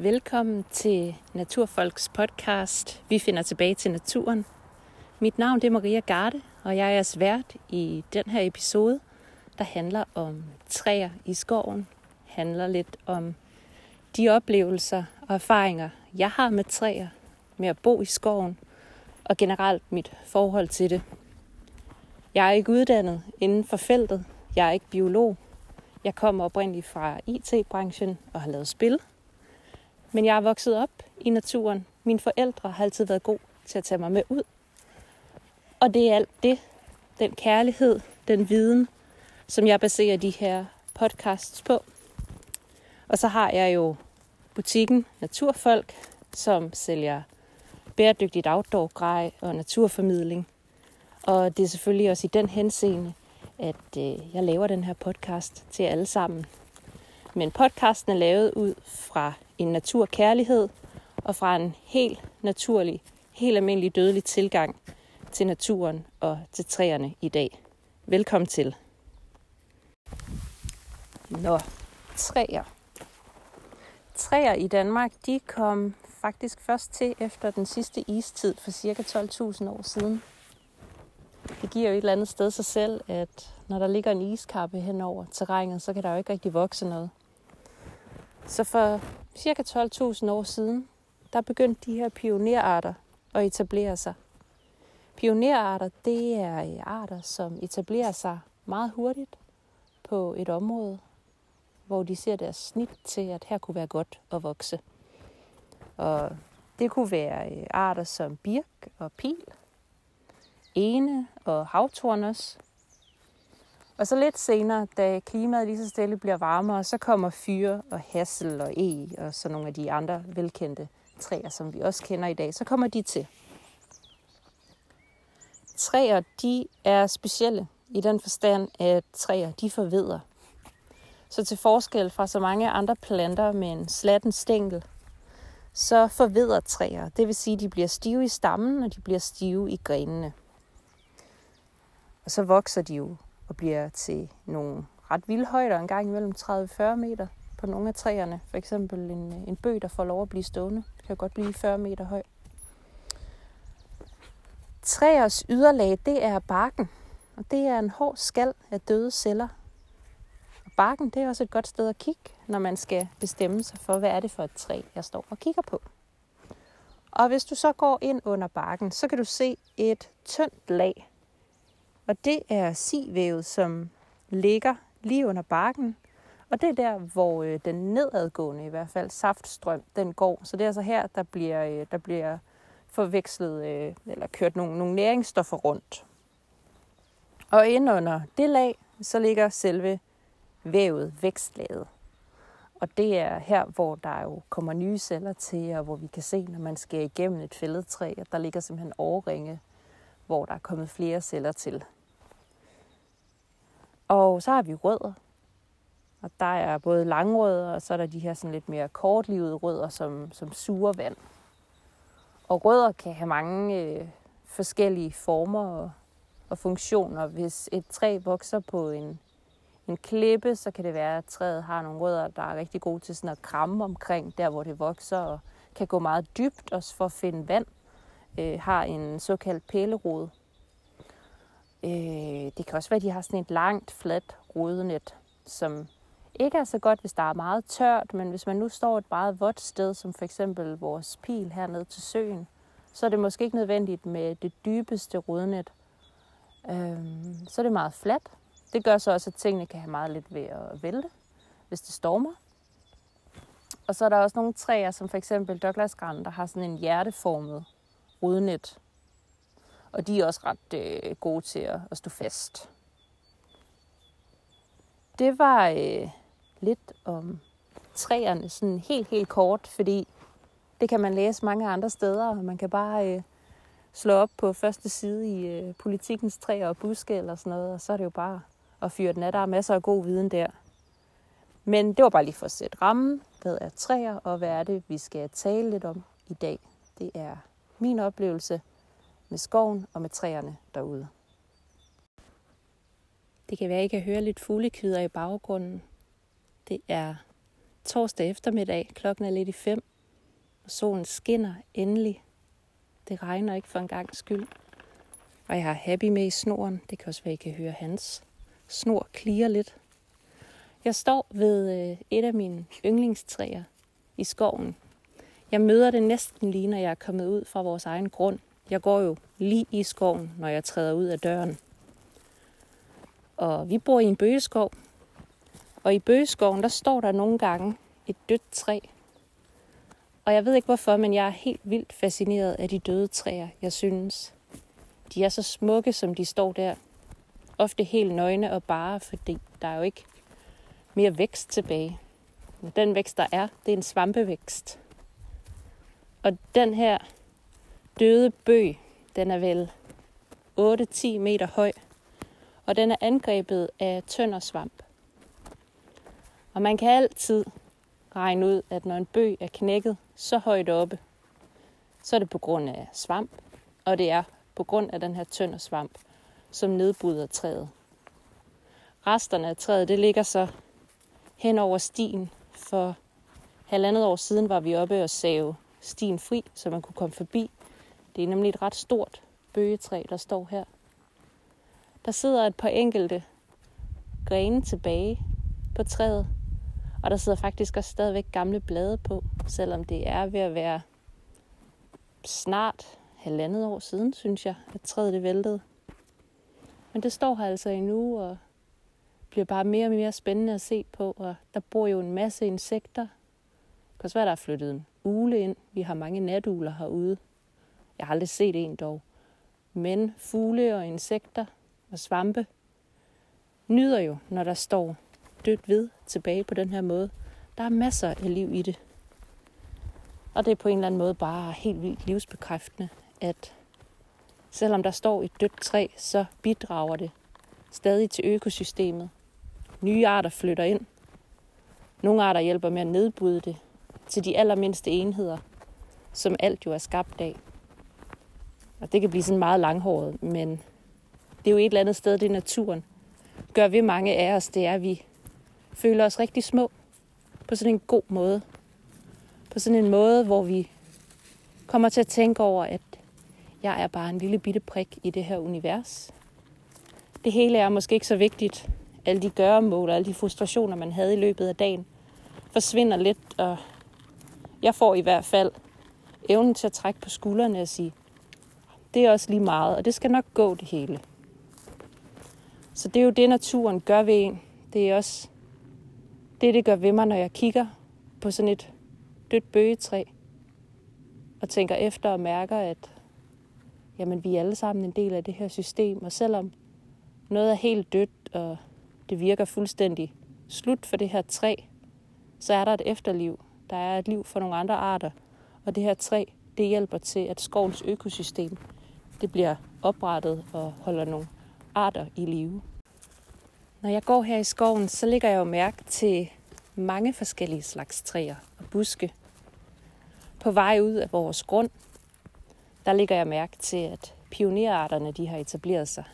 Velkommen til Naturfolks podcast. Vi finder tilbage til naturen. Mit navn er Maria Garde, og jeg er vært i den her episode, der handler om træer i skoven. Handler lidt om de oplevelser og erfaringer, jeg har med træer, med at bo i skoven, og generelt mit forhold til det. Jeg er ikke uddannet inden for feltet. Jeg er ikke biolog. Jeg kommer oprindeligt fra IT-branchen og har lavet spil. Men jeg er vokset op i naturen. Mine forældre har altid været gode til at tage mig med ud. Og det er alt det, den kærlighed, den viden, som jeg baserer de her podcasts på. Og så har jeg jo butikken Naturfolk, som sælger bæredygtigt outdoor-grej og naturformidling. Og det er selvfølgelig også i den henseende, at øh, jeg laver den her podcast til alle sammen. Men podcasten er lavet ud fra en naturkærlighed og fra en helt naturlig, helt almindelig dødelig tilgang til naturen og til træerne i dag. Velkommen til. Nå, træer. Træer i Danmark, de kom faktisk først til efter den sidste istid for cirka 12.000 år siden. Det giver jo et eller andet sted sig selv, at når der ligger en iskappe hen over terrænet, så kan der jo ikke rigtig vokse noget. Så for cirka 12.000 år siden, der begyndte de her pionerarter at etablere sig. Pionerarter, det er arter, som etablerer sig meget hurtigt på et område, hvor de ser deres snit til, at her kunne være godt at vokse. Og det kunne være øh, arter som birk og pil, ene og havtorn også. Og så lidt senere, da klimaet lige så stille bliver varmere, så kommer fyre og hassel og e og så nogle af de andre velkendte træer, som vi også kender i dag, så kommer de til. Træer, de er specielle i den forstand, at træer, de forveder. Så til forskel fra så mange andre planter med en slatten stænkel, så forveder træer. Det vil sige, at de bliver stive i stammen, og de bliver stive i grenene. Og så vokser de jo og bliver til nogle ret vilde højder, en gang imellem 30-40 meter på nogle af træerne. For eksempel en, en bøg, der får lov at blive stående, kan godt blive 40 meter høj. Træers yderlag, det er barken, og det er en hård skal af døde celler. Og barken, det er også et godt sted at kigge, når man skal bestemme sig for, hvad er det for et træ, jeg står og kigger på. Og hvis du så går ind under barken, så kan du se et tyndt lag og det er sivævet, som ligger lige under barken. Og det er der, hvor øh, den nedadgående, i hvert fald saftstrøm, den går. Så det er altså her, der bliver, øh, der bliver forvekslet øh, eller kørt nogle, nogle næringsstoffer rundt. Og ind under det lag, så ligger selve vævet, vækstlaget. Og det er her, hvor der jo kommer nye celler til, og hvor vi kan se, når man skærer igennem et fældet at der ligger simpelthen overringe, hvor der er kommet flere celler til. Og så har vi rødder. Og der er både langrødder, og så er der de her sådan lidt mere kortlivede rødder, som, som suger vand. Og rødder kan have mange øh, forskellige former og, og funktioner. Hvis et træ vokser på en, en klippe, så kan det være, at træet har nogle rødder, der er rigtig gode til sådan at kramme omkring der, hvor det vokser, og kan gå meget dybt også for at finde vand. Øh, har en såkaldt pælerod, Øh, det kan også være, at de har sådan et langt, fladt rodenet, som ikke er så godt, hvis der er meget tørt, men hvis man nu står et meget vådt sted, som for eksempel vores pil hernede til søen, så er det måske ikke nødvendigt med det dybeste rodnet. Øhm, så er det meget fladt. Det gør så også, at tingene kan have meget lidt ved at vælte, hvis det stormer. Og så er der også nogle træer, som for eksempel Douglasgran, der har sådan en hjerteformet rodnet, og de er også ret øh, gode til at, at stå fast. Det var øh, lidt om træerne, sådan helt, helt kort, fordi det kan man læse mange andre steder, og man kan bare øh, slå op på første side i øh, politikens træer og buske eller sådan noget, og så er det jo bare at fyre den af. Der er masser af god viden der. Men det var bare lige for at sætte rammen. Hvad er træer, og hvad er det, vi skal tale lidt om i dag? Det er min oplevelse med skoven og med træerne derude. Det kan være, at I kan høre lidt fuglekvider i baggrunden. Det er torsdag eftermiddag. Klokken er lidt i fem, og solen skinner endelig. Det regner ikke for en gang skyld. Og jeg har Happy med i snoren. Det kan også være, I kan høre hans snor klirer lidt. Jeg står ved øh, et af mine yndlingstræer i skoven. Jeg møder det næsten lige, når jeg er kommet ud fra vores egen grund. Jeg går jo lige i skoven, når jeg træder ud af døren. Og vi bor i en bøgeskov. Og i bøgeskoven, der står der nogle gange et dødt træ. Og jeg ved ikke hvorfor, men jeg er helt vildt fascineret af de døde træer, jeg synes. De er så smukke, som de står der. Ofte helt nøgne og bare, fordi der er jo ikke mere vækst tilbage. Men Den vækst, der er, det er en svampevækst. Og den her døde bøg, den er vel 8-10 meter høj, og den er angrebet af tøndersvamp. Og man kan altid regne ud, at når en bøg er knækket så højt oppe, så er det på grund af svamp, og det er på grund af den her tøndersvamp, som nedbryder træet. Resterne af træet, det ligger så hen over stien. For halvandet år siden var vi oppe og save stien fri, så man kunne komme forbi. Det er nemlig et ret stort bøgetræ, der står her. Der sidder et par enkelte grene tilbage på træet, og der sidder faktisk også stadigvæk gamle blade på, selvom det er ved at være snart halvandet år siden, synes jeg, at træet det væltede. Men det står her altså endnu, og bliver bare mere og mere spændende at se på, og der bor jo en masse insekter. Det kan også være, der er flyttet en ule ind. Vi har mange natugler herude. Jeg har aldrig set en dog. Men fugle og insekter og svampe nyder jo, når der står dødt ved tilbage på den her måde. Der er masser af liv i det. Og det er på en eller anden måde bare helt vildt livsbekræftende, at selvom der står et dødt træ, så bidrager det stadig til økosystemet. Nye arter flytter ind. Nogle arter hjælper med at nedbryde det til de allermindste enheder, som alt jo er skabt af. Og det kan blive sådan meget langhåret, men det er jo et eller andet sted, det er naturen. Gør vi mange af os, det er, at vi føler os rigtig små på sådan en god måde. På sådan en måde, hvor vi kommer til at tænke over, at jeg er bare en lille bitte prik i det her univers. Det hele er måske ikke så vigtigt. Alle de gøremål og alle de frustrationer, man havde i løbet af dagen, forsvinder lidt, og jeg får i hvert fald evnen til at trække på skuldrene og sige, det er også lige meget, og det skal nok gå det hele. Så det er jo det, naturen gør ved en. Det er også det, det gør ved mig, når jeg kigger på sådan et dødt bøgetræ og tænker efter og mærker, at jamen, vi er alle sammen en del af det her system, og selvom noget er helt dødt, og det virker fuldstændig slut for det her træ, så er der et efterliv. Der er et liv for nogle andre arter, og det her træ, det hjælper til, at skovens økosystem, det bliver oprettet og holder nogle arter i live. Når jeg går her i skoven, så lægger jeg jo mærke til mange forskellige slags træer og buske. På vej ud af vores grund, der lægger jeg mærke til, at pionerarterne de har etableret sig.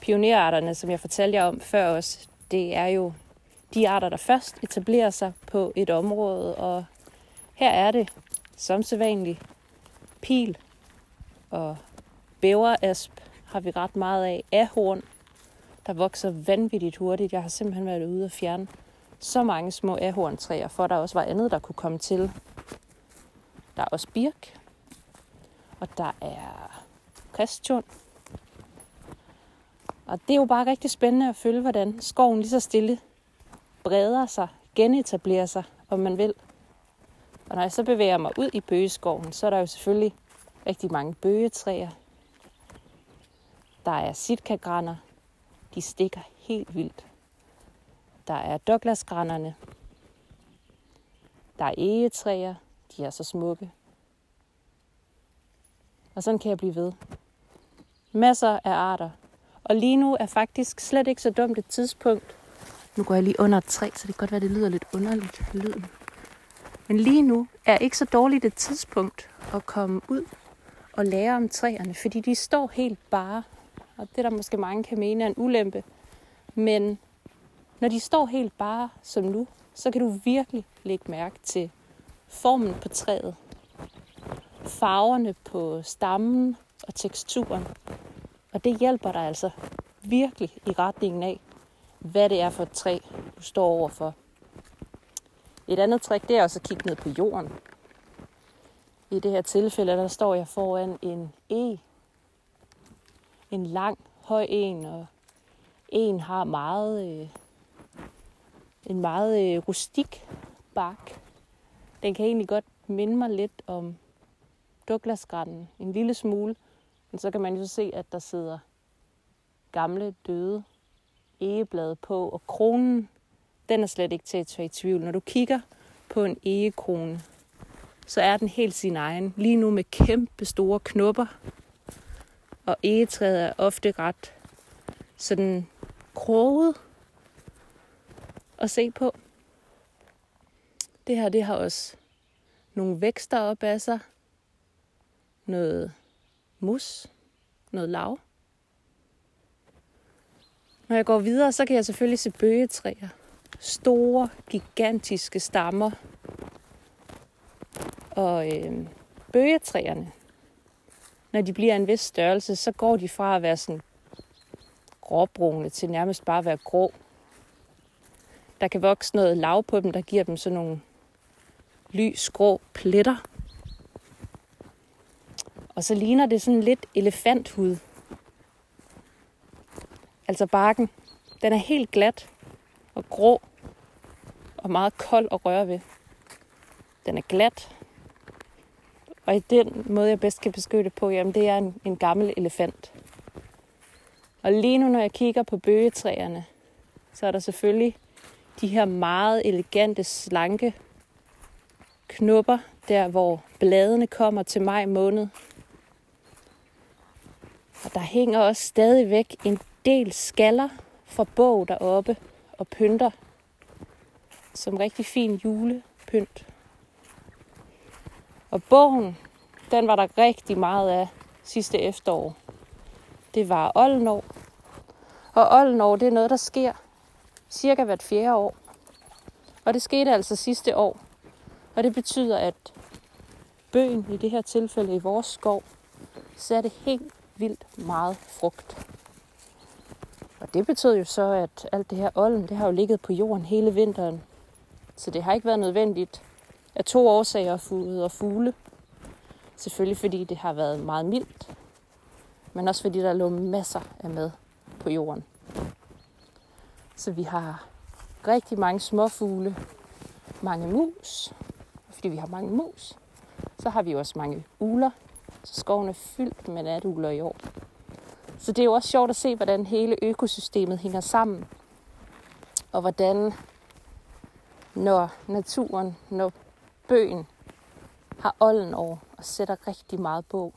Pionerarterne, som jeg fortalte jer om før os, det er jo de arter, der først etablerer sig på et område, og her er det, som sædvanligt, pil og bæverasp har vi ret meget af. Ahorn, der vokser vanvittigt hurtigt. Jeg har simpelthen været ude og fjerne så mange små ahorntræer, for der også var andet, der kunne komme til. Der er også birk, og der er Christian. Og det er jo bare rigtig spændende at følge, hvordan skoven lige så stille breder sig, genetablerer sig, om man vil. Og når jeg så bevæger mig ud i bøgeskoven, så er der jo selvfølgelig rigtig mange bøgetræer. Der er sitkagrænder. De stikker helt vildt. Der er Douglasgrænderne. Der er egetræer. De er så smukke. Og sådan kan jeg blive ved. Masser af arter. Og lige nu er faktisk slet ikke så dumt et tidspunkt. Nu går jeg lige under et træ, så det kan godt være, det lyder lidt underligt, lyden. Men lige nu er ikke så dårligt et tidspunkt at komme ud og lære om træerne, fordi de står helt bare. Og det der måske mange kan mene er en ulempe. Men når de står helt bare som nu, så kan du virkelig lægge mærke til formen på træet, farverne på stammen og teksturen. Og det hjælper dig altså virkelig i retningen af, hvad det er for et træ, du står overfor. Et andet trick, det er også at kigge ned på jorden. I det her tilfælde, der står jeg foran en e. En lang, høj en, og en har meget, øh, en meget øh, rustik bark. Den kan egentlig godt minde mig lidt om Douglasgranen, en lille smule. Men så kan man jo se, at der sidder gamle, døde egeblade på, og kronen, den er slet ikke til at tage i tvivl. Når du kigger på en egekrone, så er den helt sin egen. Lige nu med kæmpe store knopper, og egetræet er ofte ret sådan kroget at se på. Det her, det har også nogle vækster op af sig. Noget mus, noget lav. Når jeg går videre, så kan jeg selvfølgelig se bøgetræer. Store, gigantiske stammer. Og øh, bøgetræerne, når de bliver en vis størrelse, så går de fra at være sådan gråbrune til nærmest bare at være grå. Der kan vokse noget lav på dem, der giver dem sådan nogle lys grå pletter. Og så ligner det sådan lidt elefanthud. Altså barken, den er helt glat og grå og meget kold at røre ved. Den er glat. Og i den måde, jeg bedst kan beskytte på, jamen det er en, en gammel elefant. Og lige nu, når jeg kigger på bøgetræerne, så er der selvfølgelig de her meget elegante, slanke knopper, der hvor bladene kommer til maj måned. Og der hænger også stadigvæk en del skaller fra bog deroppe og pynter som rigtig fin julepynt. Og bogen, den var der rigtig meget af sidste efterår. Det var Oldenår. Og Oldenår, det er noget, der sker cirka hvert fjerde år. Og det skete altså sidste år. Og det betyder, at bøgen, i det her tilfælde i vores skov, satte helt vildt meget frugt. Og det betød jo så, at alt det her olden, det har jo ligget på jorden hele vinteren. Så det har ikke været nødvendigt af to årsager at fugle og fugle. Selvfølgelig fordi det har været meget mildt, men også fordi der lå masser af mad på jorden. Så vi har rigtig mange småfugle, mange mus, fordi vi har mange mus. Så har vi også mange uler, så skoven er fyldt med natugler i år. Så det er jo også sjovt at se, hvordan hele økosystemet hænger sammen. Og hvordan, når naturen, når bøgen har olden over og sætter rigtig meget på,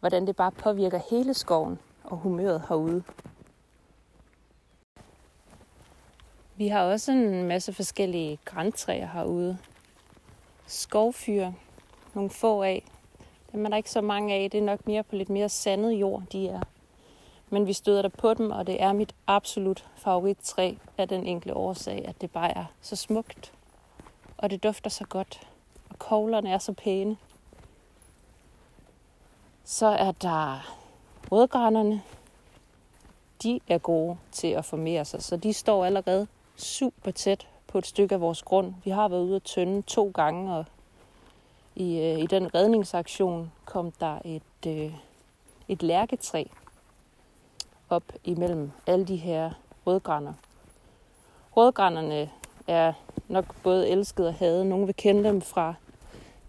hvordan det bare påvirker hele skoven og humøret herude. Vi har også en masse forskellige græntræer herude. Skovfyr, nogle få af. Dem er der ikke så mange af. Det er nok mere på lidt mere sandet jord, de er. Men vi støder der på dem, og det er mit absolut favorittræ af den enkle årsag, at det bare er så smukt. Og det dufter så godt. Og koglerne er så pæne. Så er der rødgranerne. De er gode til at formere sig, så de står allerede super tæt på et stykke af vores grund. Vi har været ude at tønde to gange, og i, øh, i den redningsaktion kom der et, øh, et lærketræ op imellem alle de her rødgrænder. Rødgrænderne er nok både elsket og hadet. Nogle vil kende dem fra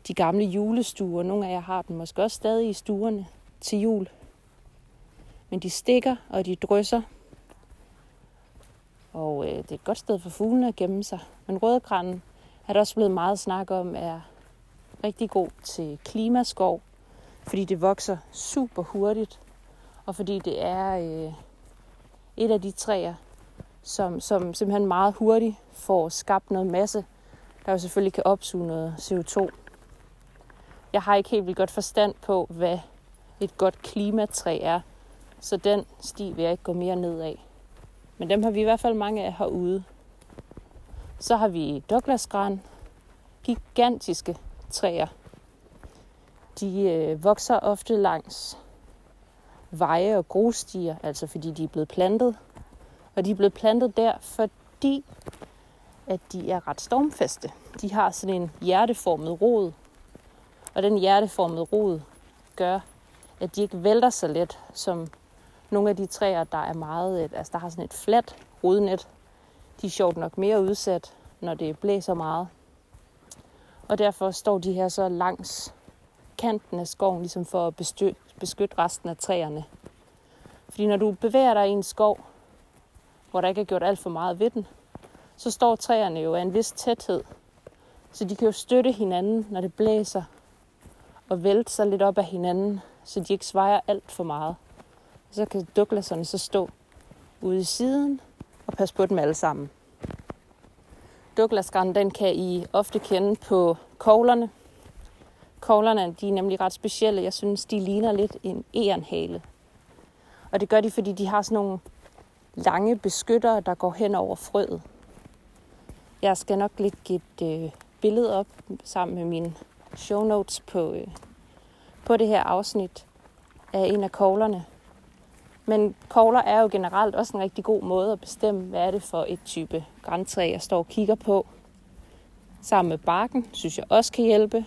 de gamle julestuer. Nogle af jer har dem måske også stadig i stuerne til jul. Men de stikker, og de drysser. Og øh, det er et godt sted for fuglene at gemme sig. Men rødgranen er der også blevet meget snak om, er rigtig god til klimaskov, fordi det vokser super hurtigt, og fordi det er øh, et af de træer, som, som simpelthen meget hurtigt får skabt noget masse, der jo selvfølgelig kan opsuge noget CO2. Jeg har ikke helt vildt godt forstand på, hvad et godt klimatræ er, så den sti vil jeg ikke gå mere ned af. Men dem har vi i hvert fald mange af herude. Så har vi Douglasgran, gigantiske træer. De øh, vokser ofte langs veje og grusstier, altså fordi de er blevet plantet. Og de er blevet plantet der, fordi at de er ret stormfaste. De har sådan en hjerteformet rod, og den hjerteformede rod gør, at de ikke vælter så let, som nogle af de træer, der er meget, øh, altså der har sådan et fladt rodnet. De er sjovt nok mere udsat, når det blæser meget. Og derfor står de her så langs kanten af skoven, ligesom for at beskytte, resten af træerne. Fordi når du bevæger dig i en skov, hvor der ikke er gjort alt for meget ved den, så står træerne jo af en vis tæthed. Så de kan jo støtte hinanden, når det blæser, og vælte sig lidt op af hinanden, så de ikke svejer alt for meget. Og så kan Douglaserne så stå ude i siden og passe på dem alle sammen. Douglasgran, den kan I ofte kende på koglerne. Koglerne, de er nemlig ret specielle. Jeg synes, de ligner lidt en ærenhale. Og det gør de, fordi de har sådan nogle lange beskyttere, der går hen over frøet. Jeg skal nok lægge et øh, billede op sammen med mine show notes på, øh, på det her afsnit af en af koglerne. Men kogler er jo generelt også en rigtig god måde at bestemme, hvad er det for et type græntræ, jeg står og kigger på. Sammen med barken, synes jeg også kan hjælpe.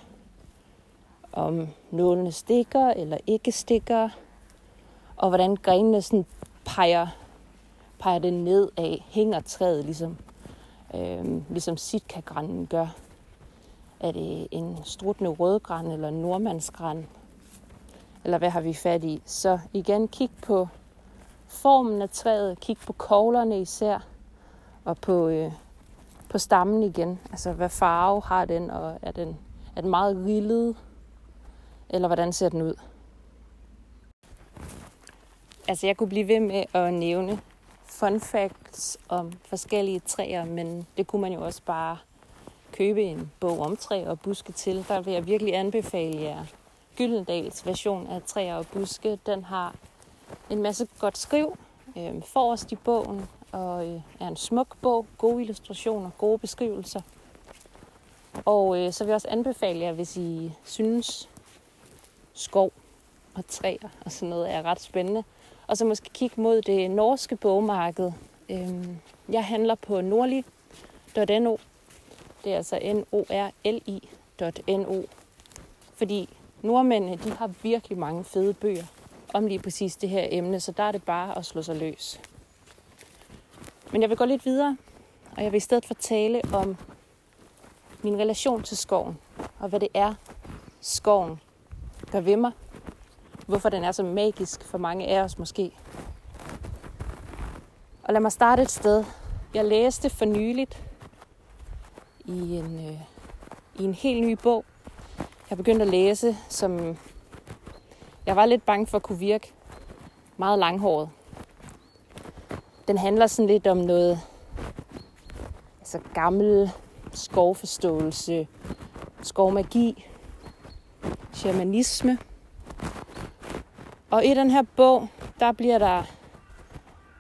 Om nålene stikker eller ikke stikker. Og hvordan grenene sådan peger, peger den ned af, hænger træet ligesom, øh, ligesom sitkagrænden gør. Er det en struttende rødgræn eller en nordmandsgræn? Eller hvad har vi fat i? Så igen, kig på formen af træet, kig på koglerne især, og på, øh, på stammen igen. Altså, hvad farve har den, og er den, er den meget rillet, eller hvordan ser den ud? Altså, jeg kunne blive ved med at nævne fun facts om forskellige træer, men det kunne man jo også bare købe en bog om træer og buske til. Der vil jeg virkelig anbefale jer Gyldendals version af træer og buske. Den har en masse godt skriv øh, forrest i bogen, og øh, er en smuk bog, gode illustrationer, gode beskrivelser. Og øh, så vil jeg også anbefale jer, hvis I synes skov og træer og sådan noget er ret spændende, og så måske kigge mod det norske bogmarked. Øhm, jeg handler på nordli.no. Det er altså n-o-r-l-i.no. Fordi nordmændene, de har virkelig mange fede bøger om lige præcis det her emne, så der er det bare at slå sig løs. Men jeg vil gå lidt videre, og jeg vil i stedet for tale om min relation til skoven, og hvad det er, skoven gør ved mig. Hvorfor den er så magisk for mange af os måske. Og lad mig starte et sted. Jeg læste for nyligt i en, øh, i en helt ny bog. Jeg begyndte at læse, som jeg var lidt bange for at kunne virke meget langhåret. Den handler sådan lidt om noget altså gammel skovforståelse, skovmagi, shamanisme. Og i den her bog, der bliver der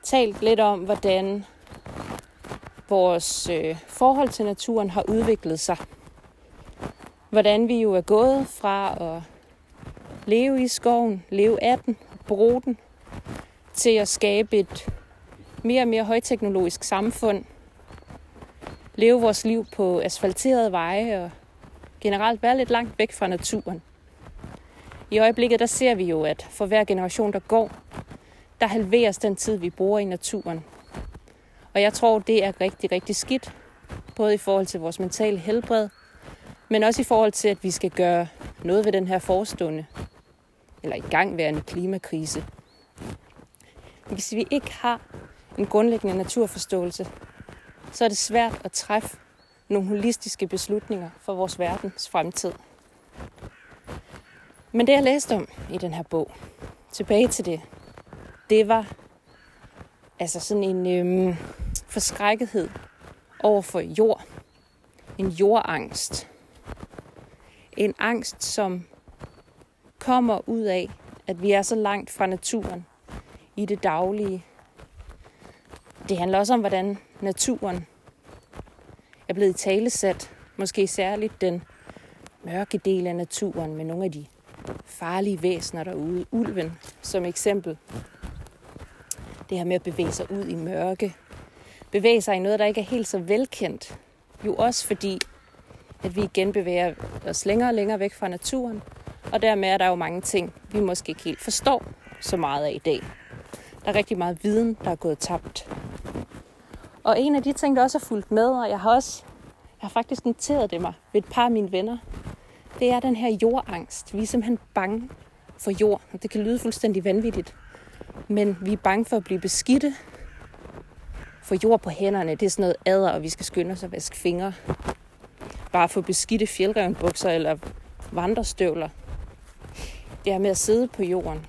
talt lidt om, hvordan vores øh, forhold til naturen har udviklet sig. Hvordan vi jo er gået fra at leve i skoven, leve af den, bruge den, til at skabe et mere og mere højteknologisk samfund, leve vores liv på asfalterede veje og generelt være lidt langt væk fra naturen. I øjeblikket der ser vi jo, at for hver generation, der går, der halveres den tid, vi bruger i naturen. Og jeg tror, det er rigtig, rigtig skidt, både i forhold til vores mentale helbred, men også i forhold til, at vi skal gøre noget ved den her forestående eller igangværende klimakrise. Hvis vi ikke har en grundlæggende naturforståelse, så er det svært at træffe nogle holistiske beslutninger for vores verdens fremtid. Men det, jeg læste om i den her bog, tilbage til det, det var altså sådan en øhm, forskrækkethed over for jord. En jordangst. En angst, som kommer ud af, at vi er så langt fra naturen i det daglige. Det handler også om, hvordan naturen er blevet talesat, måske særligt den mørke del af naturen med nogle af de farlige væsener derude. Ulven som eksempel. Det her med at bevæge sig ud i mørke. Bevæge sig i noget, der ikke er helt så velkendt. Jo også fordi, at vi igen bevæger os længere og længere væk fra naturen. Og dermed er der jo mange ting, vi måske ikke helt forstår så meget af i dag. Der er rigtig meget viden, der er gået tabt. Og en af de ting, der også er fulgt med, og jeg har også jeg har faktisk noteret det mig ved et par af mine venner, det er den her jordangst. Vi er simpelthen bange for jord. Det kan lyde fuldstændig vanvittigt. Men vi er bange for at blive beskidte. For jord på hænderne, det er sådan noget adder, og vi skal skynde os at vaske fingre. Bare få beskidte fjeldrevenbukser eller vandrestøvler. Det er med at sidde på jorden.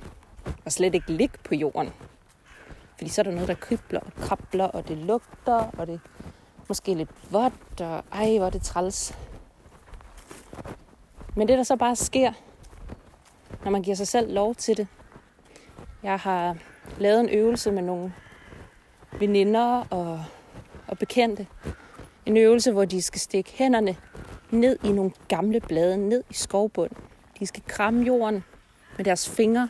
Og slet ikke ligge på jorden. Fordi så er der noget, der kribler og krabler, og det lugter, og det måske lidt vådt, og ej, hvor er det træls. Men det, der så bare sker, når man giver sig selv lov til det. Jeg har lavet en øvelse med nogle veninder og, og bekendte. En øvelse, hvor de skal stikke hænderne ned i nogle gamle blade, ned i skovbund. De skal kramme jorden med deres fingre.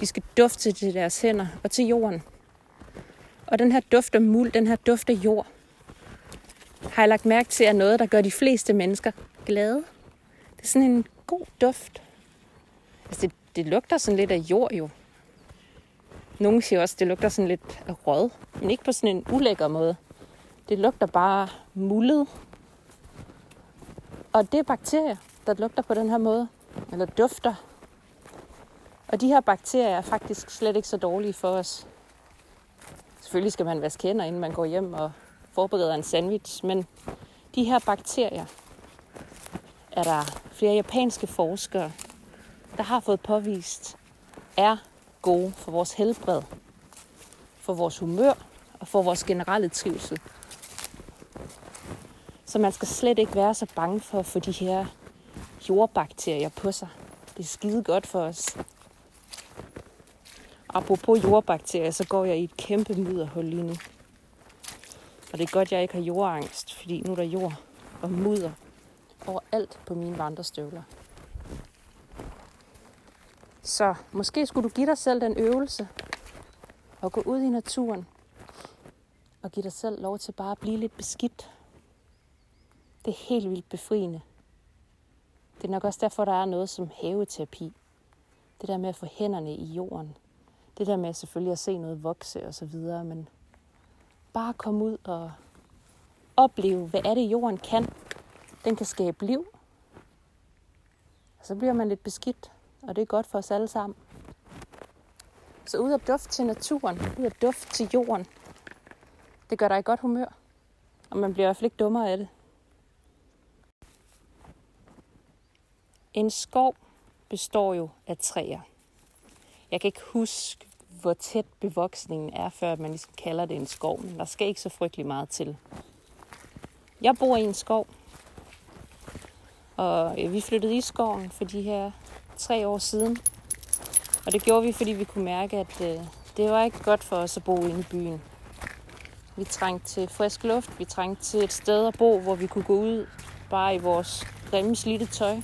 De skal dufte til deres hænder og til jorden. Og den her duft af muld, den her duft af jord, har jeg lagt mærke til er noget, der gør de fleste mennesker glade. Det er sådan en god duft. Altså, det, det lugter sådan lidt af jord jo. Nogle siger også, at det lugter sådan lidt af rød, men ikke på sådan en ulækker måde. Det lugter bare mullet. Og det er bakterier, der lugter på den her måde, eller dufter. Og de her bakterier er faktisk slet ikke så dårlige for os. Selvfølgelig skal man vaske hænder, inden man går hjem og forbereder en sandwich, men de her bakterier er der flere japanske forskere, der har fået påvist, er gode for vores helbred, for vores humør og for vores generelle trivsel. Så man skal slet ikke være så bange for at få de her jordbakterier på sig. Det er skide godt for os. Apropos jordbakterier, så går jeg i et kæmpe mudderhul lige nu. Og det er godt, jeg ikke har jordangst, fordi nu er der jord og mudder alt på mine vandrestøvler. Så måske skulle du give dig selv den øvelse og gå ud i naturen og give dig selv lov til bare at blive lidt beskidt. Det er helt vildt befriende. Det er nok også derfor, der er noget som haveterapi. Det der med at få hænderne i jorden. Det der med selvfølgelig at se noget vokse og så videre, men bare komme ud og opleve, hvad er det jorden kan. Den kan skabe liv. Og så bliver man lidt beskidt, og det er godt for os alle sammen. Så ud og duft til naturen, ud og duft til jorden. Det gør dig i godt humør, og man bliver i hvert fald ikke dummere af det. En skov består jo af træer. Jeg kan ikke huske, hvor tæt bevoksningen er, før man ligesom kalder det en skov, men der skal ikke så frygtelig meget til. Jeg bor i en skov, og vi flyttede i skoven for de her tre år siden. Og det gjorde vi, fordi vi kunne mærke, at øh, det var ikke godt for os at bo inde i byen. Vi trængte til frisk luft, vi trængte til et sted at bo, hvor vi kunne gå ud bare i vores grimme slidte tøj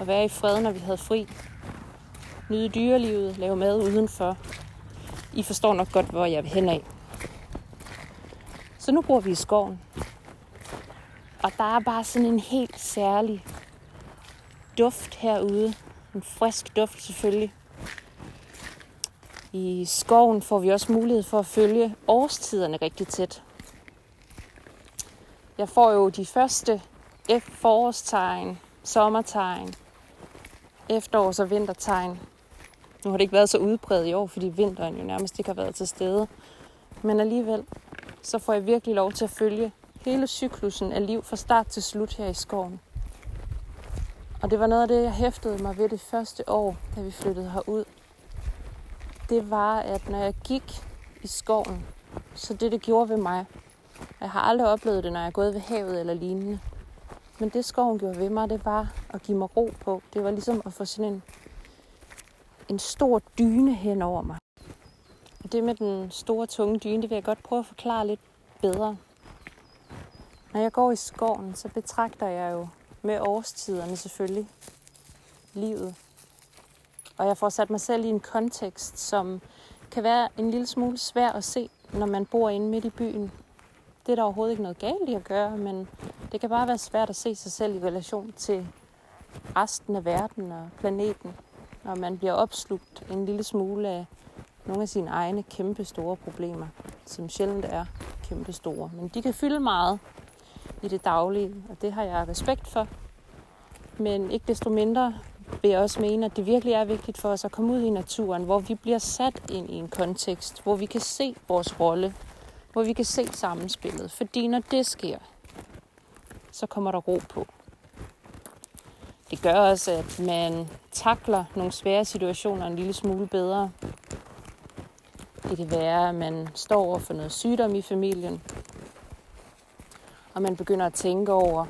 og være i fred, når vi havde fri. Nyde dyrelivet, lave mad udenfor. I forstår nok godt, hvor jeg vil hen af. Så nu bor vi i skoven. Og der er bare sådan en helt særlig duft herude. En frisk duft selvfølgelig. I skoven får vi også mulighed for at følge årstiderne rigtig tæt. Jeg får jo de første forårstegn, sommertegn, efterårs- og vintertegn. Nu har det ikke været så udbredt i år, fordi vinteren jo nærmest ikke har været til stede. Men alligevel, så får jeg virkelig lov til at følge hele cyklusen af liv fra start til slut her i skoven. Og det var noget af det, jeg hæftede mig ved det første år, da vi flyttede herud. Det var, at når jeg gik i skoven, så det, det gjorde ved mig, jeg har aldrig oplevet det, når jeg er gået ved havet eller lignende. Men det skoven gjorde ved mig, det var at give mig ro på. Det var ligesom at få sådan en, en stor dyne hen over mig. Og det med den store, tunge dyne, det vil jeg godt prøve at forklare lidt bedre. Når jeg går i skoven, så betragter jeg jo med årstiderne selvfølgelig livet. Og jeg får sat mig selv i en kontekst, som kan være en lille smule svær at se, når man bor inde midt i byen. Det er der overhovedet ikke noget galt i at gøre, men det kan bare være svært at se sig selv i relation til resten af verden og planeten, når man bliver opslugt en lille smule af nogle af sine egne kæmpe store problemer, som sjældent er kæmpe store. Men de kan fylde meget i det daglige, og det har jeg respekt for. Men ikke desto mindre vil jeg også mene, at det virkelig er vigtigt for os at komme ud i naturen, hvor vi bliver sat ind i en kontekst, hvor vi kan se vores rolle, hvor vi kan se sammenspillet. Fordi når det sker, så kommer der ro på. Det gør også, at man takler nogle svære situationer en lille smule bedre. Det kan være, at man står over for noget sygdom i familien, og man begynder at tænke over,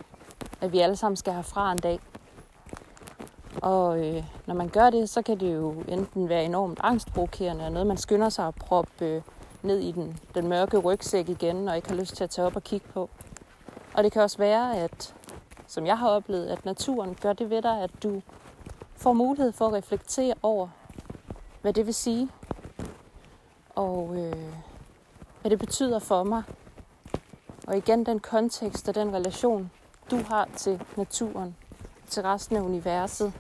at vi alle sammen skal herfra fra en dag. Og øh, når man gør det, så kan det jo enten være enormt angstprovokerende, og noget man skynder sig at proppe øh, ned i den, den mørke rygsæk igen, og ikke har lyst til at tage op og kigge på. Og det kan også være, at som jeg har oplevet, at naturen gør det ved dig, at du får mulighed for at reflektere over, hvad det vil sige, og øh, hvad det betyder for mig. Og igen den kontekst og den relation, du har til naturen, til resten af universet,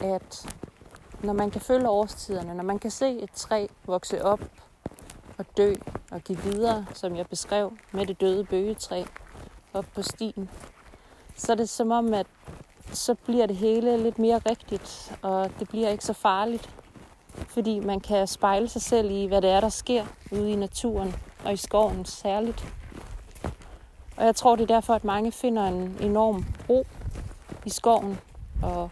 at når man kan følge årstiderne, når man kan se et træ vokse op og dø og give videre, som jeg beskrev med det døde bøgetræ op på stien, så er det som om, at så bliver det hele lidt mere rigtigt, og det bliver ikke så farligt, fordi man kan spejle sig selv i, hvad det er, der sker ude i naturen og i skoven særligt. Og jeg tror, det er derfor, at mange finder en enorm ro i skoven og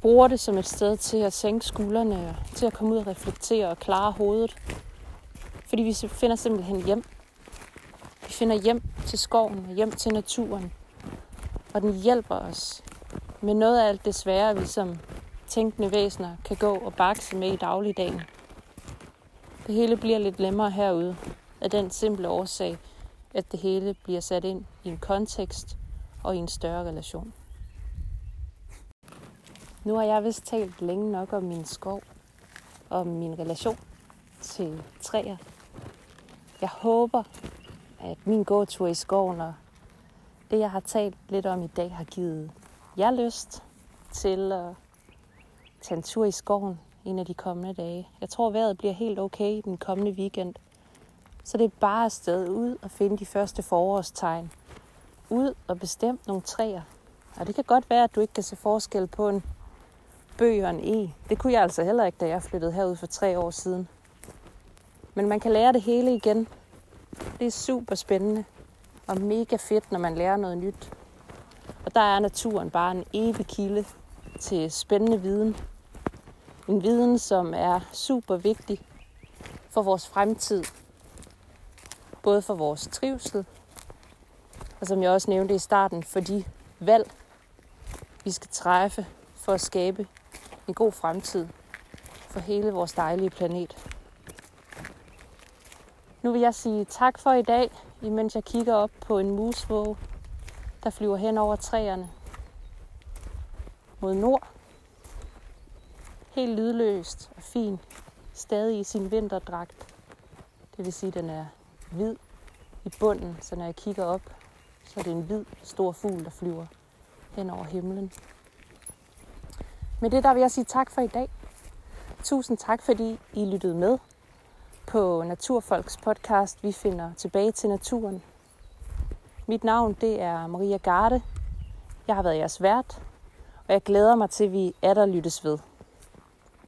bruger det som et sted til at sænke skuldrene, og til at komme ud og reflektere og klare hovedet. Fordi vi finder simpelthen hjem. Vi finder hjem til skoven og hjem til naturen. Og den hjælper os med noget af alt det svære, vi som tænkende væsener kan gå og bakse med i dagligdagen. Det hele bliver lidt nemmere herude af den simple årsag, at det hele bliver sat ind i en kontekst og i en større relation. Nu har jeg vist talt længe nok om min skov, og min relation til træer. Jeg håber, at min gåtur i skoven og det, jeg har talt lidt om i dag, har givet jer lyst til at tage en tur i skoven en af de kommende dage. Jeg tror, vejret bliver helt okay den kommende weekend. Så det er bare afsted ud og finde de første forårstegn. Ud og bestem nogle træer. Og det kan godt være, at du ikke kan se forskel på en bøg og en e. Det kunne jeg altså heller ikke, da jeg flyttede herud for tre år siden. Men man kan lære det hele igen. Det er super spændende og mega fedt, når man lærer noget nyt. Og der er naturen bare en evig kilde til spændende viden. En viden, som er super vigtig for vores fremtid. Både for vores trivsel, og som jeg også nævnte i starten, for de valg, vi skal træffe for at skabe en god fremtid for hele vores dejlige planet. Nu vil jeg sige tak for i dag, imens jeg kigger op på en musvåge, der flyver hen over træerne mod nord. Helt lydløst og fin, stadig i sin vinterdragt. Det vil sige, at den er hvid i bunden, så når jeg kigger op, så er det en hvid, stor fugl, der flyver hen over himlen. Med det der vil jeg sige tak for i dag. Tusind tak, fordi I lyttede med på Naturfolks podcast. Vi finder tilbage til naturen. Mit navn det er Maria Garde. Jeg har været jeres vært, og jeg glæder mig til, at vi er der lyttes ved.